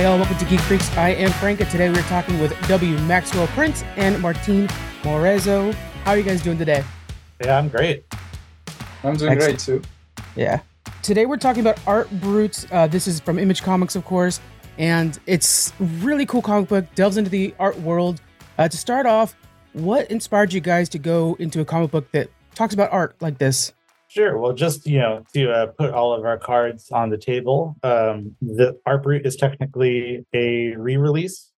Hey all, welcome to Geek Freaks. I am Frank, and today we're talking with W. Maxwell Prince and Martin Morazzo. How are you guys doing today? Yeah, I'm great. I'm doing Excellent. great too. Yeah. Today we're talking about Art Brut. Uh, this is from Image Comics, of course, and it's really cool comic book. Delves into the art world. Uh, to start off, what inspired you guys to go into a comic book that talks about art like this? Sure. Well, just you know, to uh, put all of our cards on the table, um, the Brut is technically a re-release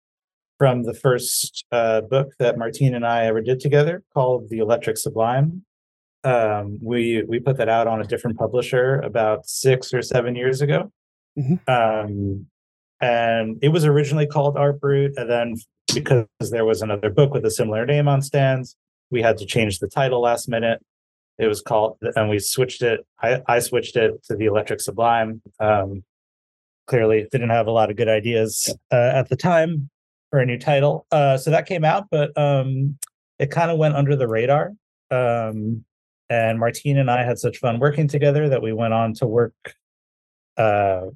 from the first uh, book that Martín and I ever did together, called The Electric Sublime. Um, we we put that out on a different publisher about six or seven years ago, mm-hmm. um, and it was originally called Brut, and then because there was another book with a similar name on stands, we had to change the title last minute it was called, and we switched it. I, I switched it to the Electric Sublime. Um, clearly, didn't have a lot of good ideas uh, at the time for a new title. Uh, so that came out, but um, it kind of went under the radar. Um, and Martín and I had such fun working together that we went on to work uh,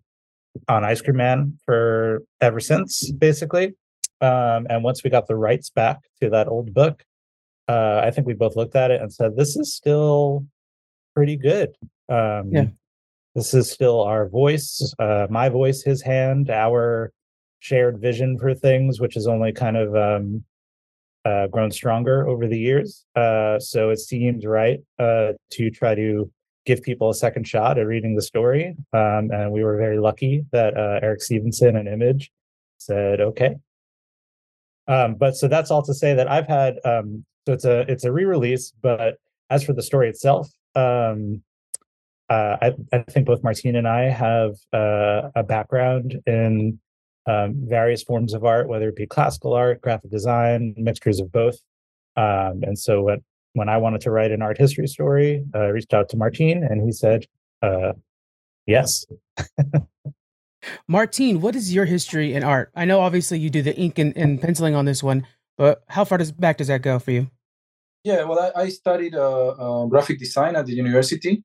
on Ice Cream Man for ever since, basically. Um, and once we got the rights back to that old book, uh, I think we both looked at it and said, "This is still pretty good." Um, yeah. This is still our voice, uh, my voice, his hand, our shared vision for things, which has only kind of um, uh, grown stronger over the years. Uh, so it seemed right uh, to try to give people a second shot at reading the story. Um, and we were very lucky that uh, Eric Stephenson and Image said, okay. Um, but so that's all to say that I've had um, so it's a it's a re-release, but as for the story itself, um, uh, I, I, think both Martín and I have uh, a background in um, various forms of art, whether it be classical art, graphic design, mixtures of both. Um, and so when when I wanted to write an art history story, uh, I reached out to Martín, and he said, uh, "Yes." Martín, what is your history in art? I know obviously you do the ink and, and penciling on this one, but how far does back does that go for you? Yeah, well, I, I studied uh, uh, graphic design at the university,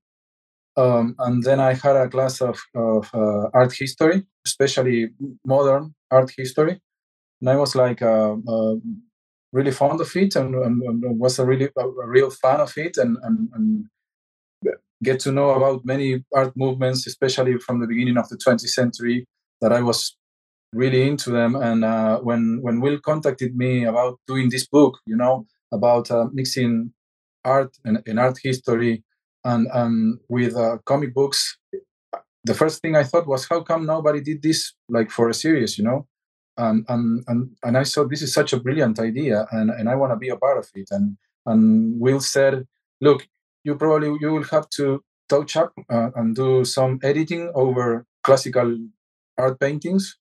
um, and then I had a class of, of uh, art history, especially modern art history, and I was like uh, uh, really fond of it, and, and, and was a really a, a, real fan of it, and, and, and get to know about many art movements, especially from the beginning of the 20th century, that I was really into them. And uh, when when Will contacted me about doing this book, you know, about uh, mixing art and, and, art history and, with uh, comic books. The first thing i thought was how come nobody did this like for a series you know? And and and, and i saw this is such a brilliant idea and, and i want to be a part of it. And and will said look you probably you will have to touch up uh, and do some editing over classical art paintings.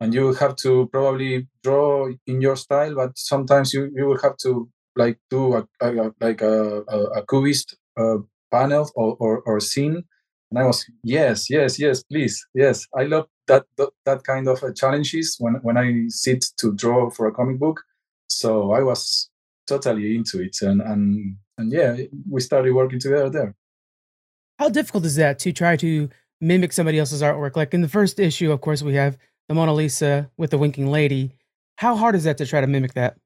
And you will have to probably draw in your style but sometimes you, you will have to like do a, a like a, a, a cubist uh, panel or, or, or scene? And i was yes yes yes please yes. I love that that, kind of uh, challenges when when i sit to draw for a comic book. So i was totally into it and and and yeah we started working together there. How difficult is that to try to mimic somebody else's artwork? Like in the first issue of course we have the mona lisa with the winking lady. How hard is that to try to mimic that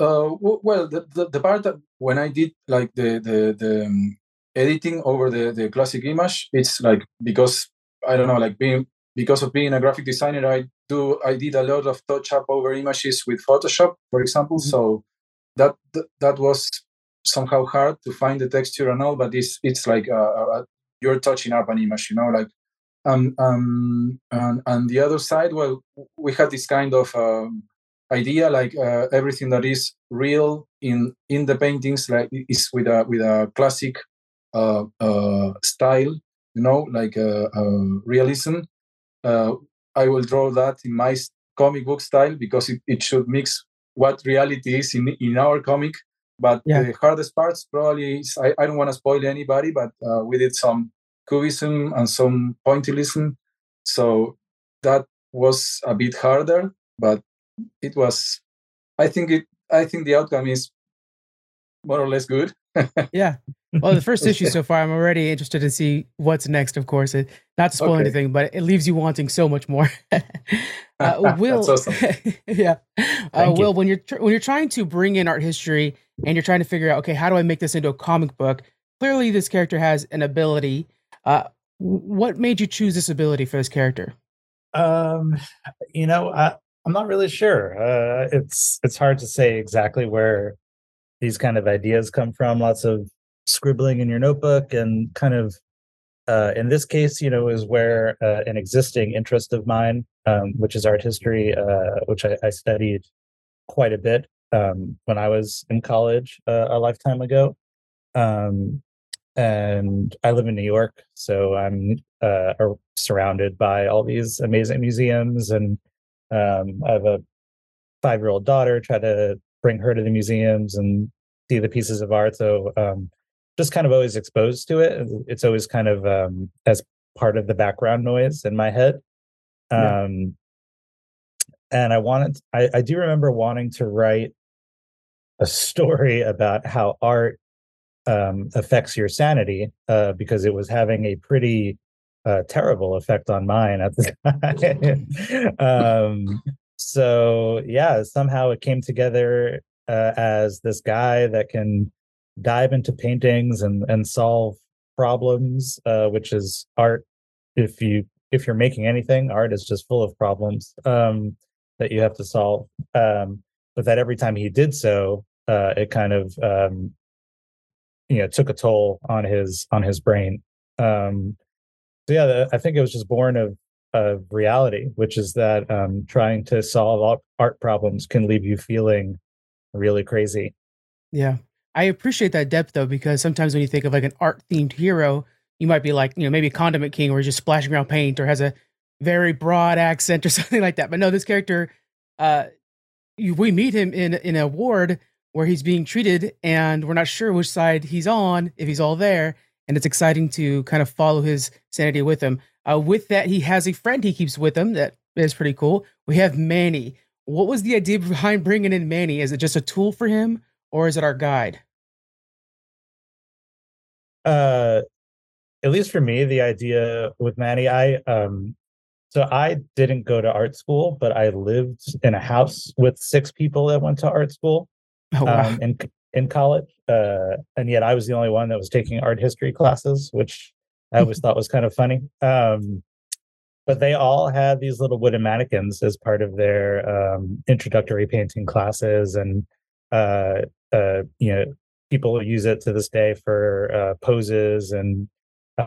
uh, well, the, the, the, part that when I did like the the, the um, editing over the, the classic image, it's like because I don't know, like being because of being a graphic designer, I do I did a lot of touch up over images with Photoshop, for example. Mm-hmm. So that, that, was somehow hard to find the texture and all, but it's it's like uh, you're touching up an image, you know, like um um and and the other side, well, we had this kind of um, idea like uh, everything that is real in in the paintings like is with a with a classic uh, uh, style you know like uh, uh, realism uh, i will draw that in my comic book style because it, it should mix what reality is in in our comic but yeah. the hardest parts probably is, I, I don't want to spoil anybody but we did some cubism and some pointillism so that was a bit harder but it was i think it i think the outcome is more or less good yeah well, the first issue so far, I'm already interested to see what's next. Of course, it, not to spoil okay. anything, but it leaves you wanting so much more. uh, Will, awesome. yeah, uh, Will, when you're tr- when you're trying to bring in art history and you're trying to figure out, okay, how do I make this into a comic book? Clearly, this character has an ability. Uh, what made you choose this ability for this character? Um, you know, I, I'm not really sure. Uh, it's it's hard to say exactly where these kind of ideas come from. Lots of scribbling in your notebook, and kind of uh, in this case, you know, is where uh, an existing interest of mine, um, which is art history, uh, which I, I, studied quite a bit um, when I was in college uh, a lifetime ago. Um, and I live in New York, so I'm uh, surrounded by all these amazing museums, and um, I have a five-year-old daughter. Try to bring her to the museums and see the pieces of art. So um, just kind of always exposed to it. It's always kind of um, as part of the background noise in my head. Yeah. Um, and I wanted, I, I do remember wanting to write a story about how art um, affects your sanity uh, because it was having a pretty uh, terrible effect on mine at the time. um, so yeah, somehow it came together uh, as this guy that can dive into paintings and and solve problems, uh, which is art. If you if you're making anything, art is just full of problems um, that you have to solve. Um, but that every time he did so, uh, it kind of um, you know took a toll on his on his brain. Um, so yeah, I think it was just born of of reality, which is that um, trying to solve art problems can leave you feeling really crazy. Yeah, I appreciate that depth though, because sometimes when you think of like an art themed hero, you might be like, you know, maybe Condiment King, he's just splashing around paint or has a very broad accent or something like that. But no, this character, uh, you, we meet him in in a ward where he's being treated, and we're not sure which side he's on, if he's all there, and it's exciting to kind of follow his sanity with him. Uh, with that, he has a friend he keeps with him that is pretty cool. We have Manny. What was the idea behind bringing in Manny? Is it just a tool for him, or is it our guide? Uh, at least for me, the idea with Manny, I um, so I didn't go to art school, but I lived in a house with six people that went to art school. Oh, wow. um, in in college, uh, and yet I was the only one that was taking art history classes, which I always thought was kind of funny. Um, but they all had these little wooden mannequins as part of their um, introductory painting classes, and uh, uh, you know, people use it to this day for uh, poses and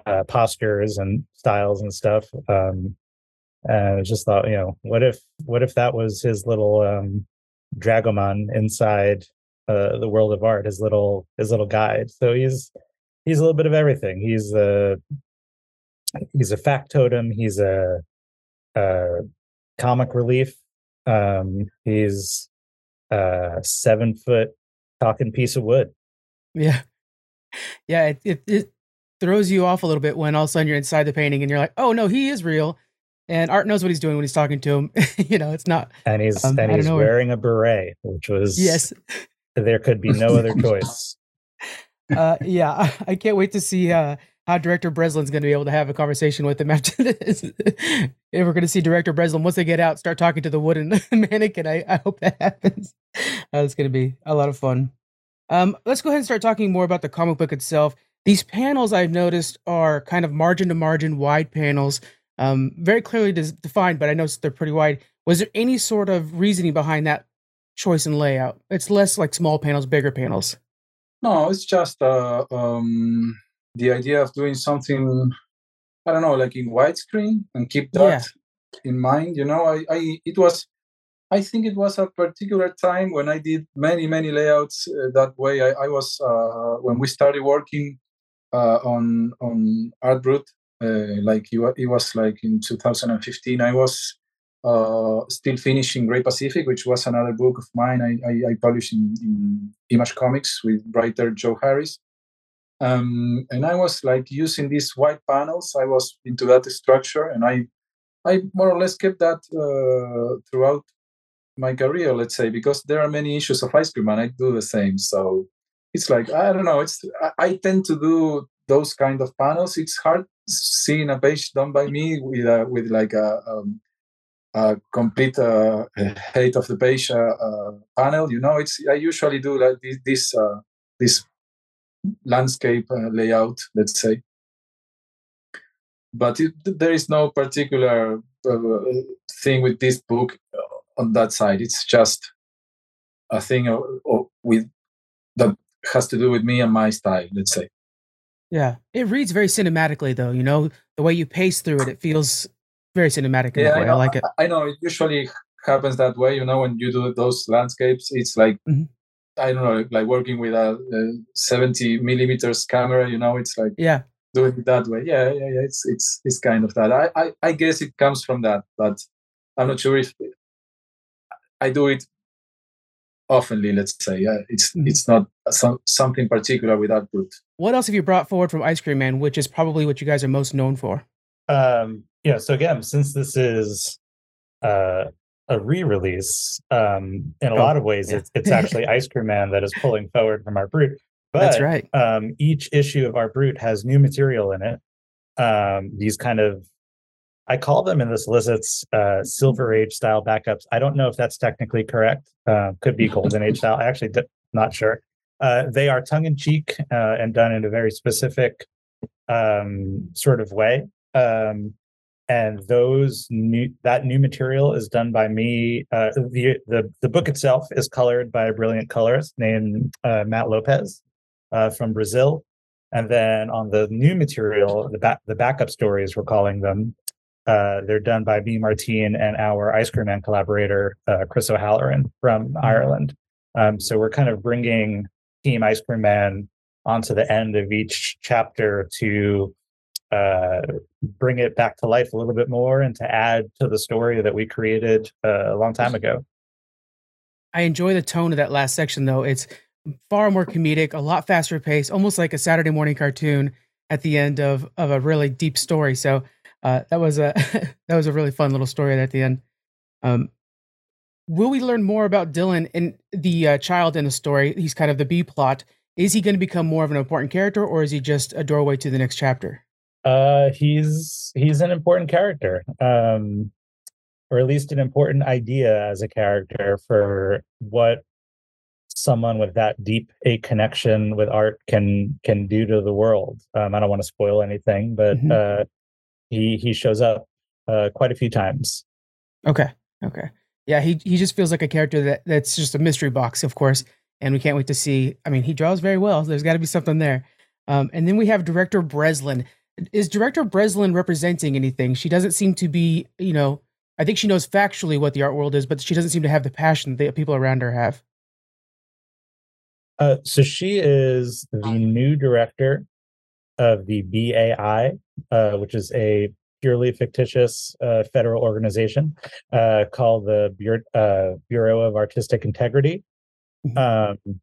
uh, postures and styles and stuff. Um, and I just thought, you know, what if what if that was his little um, dragoman inside uh, the world of art, his little his little guide. So he's he's a little bit of everything. He's a he's a factotum. He's a, a comic relief. Um, he's a seven foot talking piece of wood. Yeah, yeah. It, it, it throws you off a little bit when all of a sudden you're inside the painting and you're like, oh no, he is real. And Art knows what he's doing when he's talking to him. you know, it's not. And he's um, and he's wearing a beret, which was yes. There could be no other choice. uh, yeah, I can't wait to see uh, how director Breslin's going to be able to have a conversation with him after this. if we're going to see director Breslin once they get out, start talking to the wooden mannequin. I, I hope that happens. That's going to be a lot of fun. Um, let's go ahead and start talking more about the comic book itself. These panels I've noticed are kind of margin to margin wide panels, um, very clearly des- defined, but I noticed they're pretty wide. Was there any sort of reasoning behind that choice in layout? It's less like small panels, bigger panels. No, it's just uh, um, the idea of doing something. I don't know, like in widescreen, and keep that yeah. in mind. You know, I, I, it was. I think it was a particular time when I did many, many layouts uh, that way. I, I was uh, when we started working uh, on on Art Brut, uh, like it, it was like in 2015. I was uh, still finishing Great Pacific, which was another book of mine I, I, I published in, in, Image Comics with writer Joe Harris. Um, and I was like using these white panels. I was into that structure, and I, I more or less kept that uh, throughout my career, let's say, because there are many issues of Ice Cream, and I do the same. So it's like I don't know. It's I, I tend to do those kind of panels. It's hard seeing a page done by me with a, with like a, um, a complete uh, height of the page uh, uh, panel. You know, it's I usually do like this this, uh, this landscape uh, layout, let's say. But it, there is no particular uh, thing with this book on that side. It's just a thing with that has to do with me and my style, let's say. Yeah, it reads very cinematically, though. You know, the way you pace through it, it feels very cinematic. yeah, I, I, like it. I know it usually happens that way. You know, when you do those landscapes, it's like mm-hmm. I don't know, like working with a, a, 70 millimeters camera. You know, it's like yeah, doing it that way. Yeah, yeah, yeah. It's it's it's kind of that. I I, I guess it comes from that, but I'm not sure if I do it oftenly. Let's say, yeah, it's mm-hmm. it's not some, something particular with Brut. What else have you brought forward from Ice Cream Man, which is probably what you guys are most known for? Um, yeah. So again, since this is uh, a re-release, um, in a oh, lot of ways, yeah. it's it's actually Ice Cream Man that is pulling forward from Art Brut But, That's right. Um, each issue of Art Brut has new material in it. Um, these kind of I call them in the solicits uh, Silver Age style backups. I don't know if that's technically correct. Uh, could be Golden Age style. I actually d- not sure. Uh, they are tongue in cheek uh, and done in a very specific um, sort of way. Um, and those new that new material is done by me. Uh, the the the book itself is colored by a brilliant colorist named uh, Matt Lopes from Brazil. And then on the new material, the back the backup stories we're calling them, uh, they're done by B. Martín and our Ice Cream Man collaborator, uh, Chris O'Halloran from mm-hmm. Ireland. Um, so we're kind of bringing Team Ice Cream Man onto the end of each chapter to uh, bring it back to life a little bit more and to add to the story that we created uh, a long time ago. I enjoy the tone of that last section, though. It's far more comedic, a lot faster pace, almost like a Saturday morning cartoon at the end of of a really deep story. So uh, that was a that was a really fun little story at the end. Um, will we learn more about Dylan and the uh, child in the story? He's kind of the B plot. Is he going to become more of an important character, or is he just a doorway to the next chapter? Uh, he's he's an important character, um, or at least an important idea as a character for what someone with that deep a connection with art can can do to the world. Um, I don't want to spoil anything, but mm-hmm. uh, he he shows up uh, quite a few times. Okay. Okay. Yeah, he he just feels like a character that that's just a mystery box, of course, and we can't wait to see. I mean, he draws very well. There's got to be something there. Um, and then we have director Breslin. Is director Breslin representing anything? She doesn't seem to be, you know, I think she knows factually what the art world is, but she doesn't seem to have the passion that people around her have. Uh, so she is the new director of the BAI, uh, which is a purely fictitious uh, federal organization uh, called the Bureau, uh, Bureau of Artistic Integrity. Mm-hmm. Um,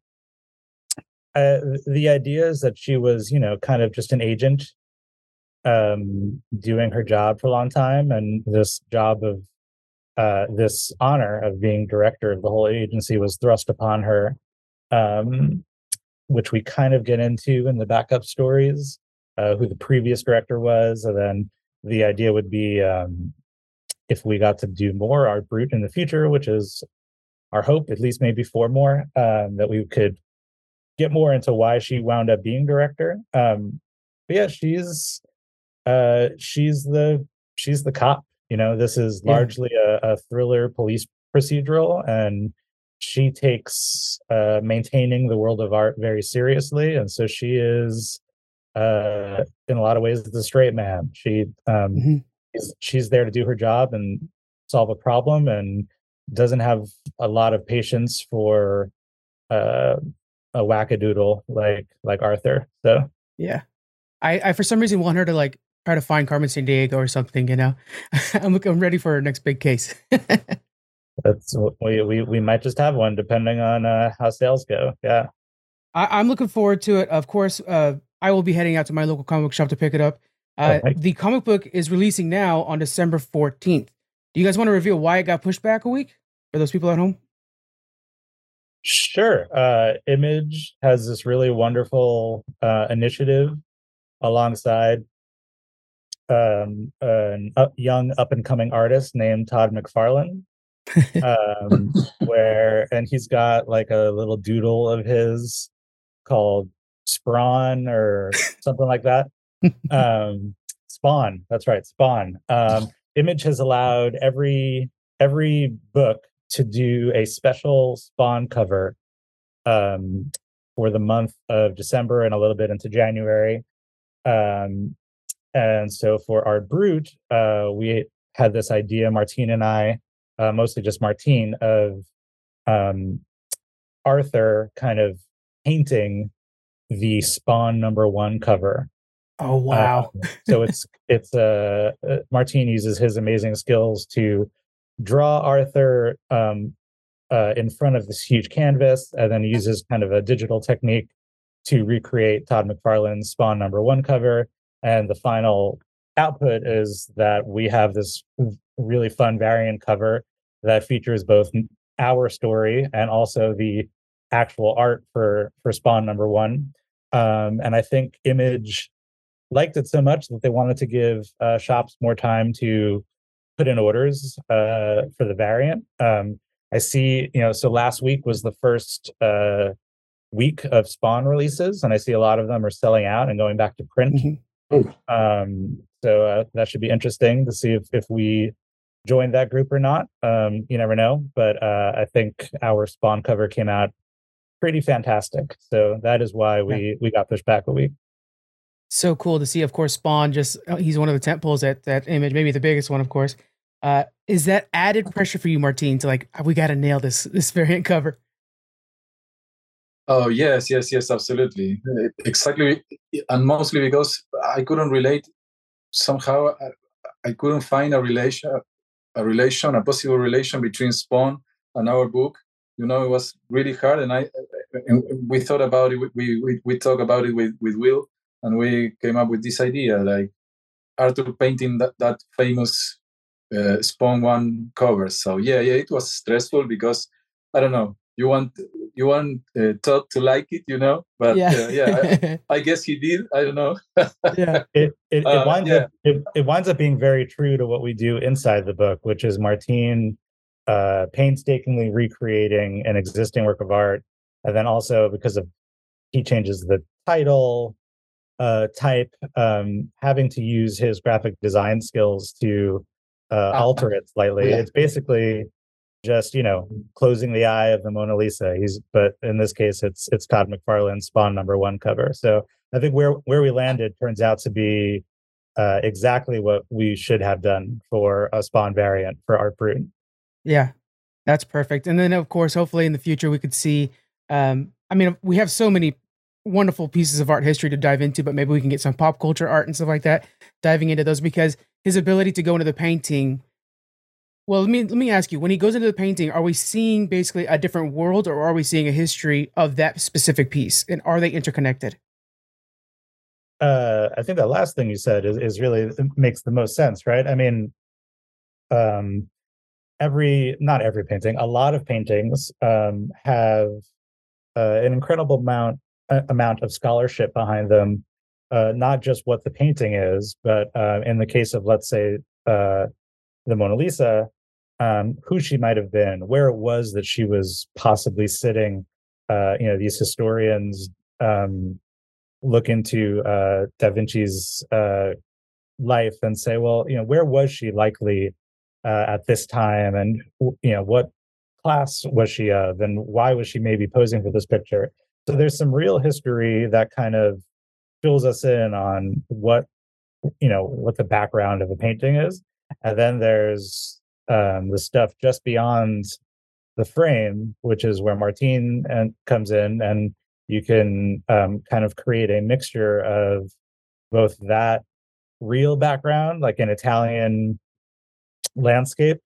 uh, the idea is that she was, you know, kind of just an agent um, doing her job for a long time, and this job of uh, this honor of being director of the whole agency was thrust upon her um, which we kind of get into in the backup stories, uh, who the previous director was, and then the idea would be um, if we got to do more art brut in the future, which is our hope, at least maybe four more, um, that we could get more into why she wound up being director. Um, but yeah, she's uh, she's the she's the cop. You know, this is largely a, a thriller police procedural, and she takes uh, maintaining the world of art very seriously, and so she is, uh, in a lot of ways, the straight man. She um, mm-hmm. is, she's there to do her job and solve a problem, and doesn't have a lot of patience for uh, a wackadoodle like like Arthur. So yeah, I, I for some reason want her to like try to find Carmen Sandiego or something. You know, I'm looking, I'm ready for our next big case. That's we we we might just have one depending on uh, how sales go. Yeah, I, am looking forward to it. Of course, uh, I will be heading out to my local comic book shop to pick it up. Uh, the comic book is releasing now on December 14th. Do you guys want to reveal why it got pushed back a week for those people at home? Sure. Uh, Image has this really wonderful uh, initiative alongside um, an up, young up and coming artist named Todd McFarlane. um, where and he's got like a little doodle of his called Spawn or something like that. Um, Spawn, that's right, Spawn. Um, Image has allowed every every book to do a special Spawn cover um, for the month of December and a little bit into January. Um, and so for Art Brut, uh, we had this idea, Martín and I, uh, mostly just Martín, of um, Arthur kind of painting the Spawn number one cover. Oh wow! Um, so it's it's uh, uh, Martín uses his amazing skills to draw Arthur um, uh, in front of this huge canvas, and then uses kind of a digital technique to recreate Todd McFarlane's Spawn number one cover. And the final output is that we have this really fun variant cover that features both our story and also the actual art for for Spawn number one. Um, and I think Image liked it so much that they wanted to give uh, shops more time to put in orders uh, for the variant. Um, I see, you know, so last week was the first uh, week of Spawn releases, and I see a lot of them are selling out and going back to print. Mm-hmm. Um, so uh, that should be interesting to see if if we join that group or not. Um, you never know, but uh, I think our Spawn cover came out pretty fantastic. So that is why we yeah. we got pushed back a week. So cool to see. Of course, Spawn just uh, he's one of the tent poles at that image, maybe the biggest one, of course. Uh, is that added pressure for you, Martín, to like we got to nail this this variant cover? Oh yes, yes, yes, absolutely, eh, exactly, and mostly because I couldn't relate somehow. I, I couldn't find a relation, a relation, a possible relation between Spawn and our book. You know, it was really hard, and I eh, eh, and we thought about it. We we we talked about it with with Will, and we came up with this idea, like Arthur painting that that famous uh, Spawn one cover. So yeah, yeah, it was stressful because I don't know you want you want uh, Todd to like it, you know. But yeah, uh, yeah, I, I, guess he did. I don't know. yeah, it it, it uh, winds yeah. up it, it, winds up being very true to what we do inside the book, which is Martín uh, painstakingly recreating an existing work of art, and then also because of he changes the title uh, type, um, having to use his graphic design skills to uh, ah, alter it slightly. Yeah. It's basically just you know closing the eye of the Mona Lisa. He's but in this case it's it's Todd McFarlane's Spawn number one cover. So I think where where we landed turns out to be uh, exactly what we should have done for a Spawn variant for Art Brut. Yeah, that's perfect. And then of course, hopefully in the future we could see. Um, I mean, we have so many wonderful pieces of art history to dive into, but maybe we can get some pop culture art and stuff like that diving into those because his ability to go into the painting well, let me let me ask you: When he goes into the painting, are we seeing basically a different world, or are we seeing a history of that specific piece, and are they interconnected? Uh, I think the last thing you said is, is really makes the most sense, right? I mean, um, every not every painting, a lot of paintings um, have uh, an incredible amount uh, amount of scholarship behind them. Uh, not just what the painting is, but uh, in the case of let's say uh, the Mona Lisa, um, who she might have been, where it was that she was possibly sitting. Uh, you know, these historians um, look into uh, Da Vinci's uh, life and say, well, you know, where was she likely uh, at this time, and you know, what class was she of, and why was she maybe posing for this picture? So there's some real history that kind of fills us in on what you know what the background of a painting is and then there's um, the stuff just beyond the frame, which is where Martín and comes in, and you can um, kind of create a mixture of both that real background, like an Italian landscape,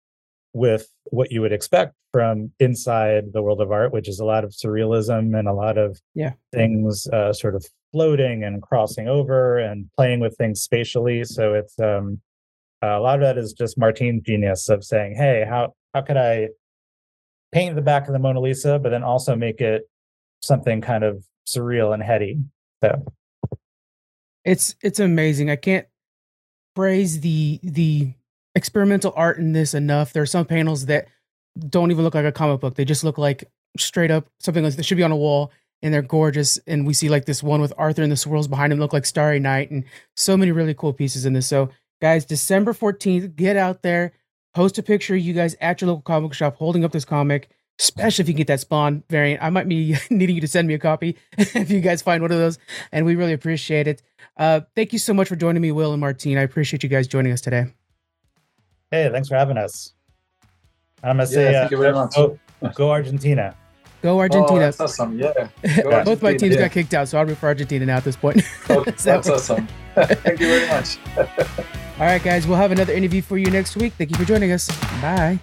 with what you would expect from inside the world of art, which is a lot of surrealism and a lot of yeah. things uh, sort of floating and crossing over and playing with things spatially. So it's um, uh, a lot of that is just Martín's genius of saying, "Hey, how how could I paint the back of the Mona Lisa, but then also make it something kind of surreal and heady. So it's it's amazing. I can't praise the the experimental art in this enough. There are some panels that don't even look like a comic book. They just look like straight up something that should be on a wall and they're gorgeous. And we see like this one with Arthur and the swirls behind him look like Starry Night and so many really cool pieces in this. So guys, December 14th, get out there, post a picture of you guys at your local comic shop holding up this comic, especially if you get that Spawn variant. I might be needing you to send me a copy if you guys find one of those, and we really appreciate it. Uh, thank you so much for joining me, Will and Martín. I appreciate you guys joining us today. Hey, thanks for having us. I'm gonna Yeah, say, thank uh, you very much. Go, go Argentina. Go Oh, Argentina. that's awesome. Yeah. Go Both my teams yeah. got kicked out, so I'll root for Argentina now at this point. Oh, So- that's awesome. Thank you very much. All right, guys, we'll have another interview for you next week. Thank you for joining us. Bye.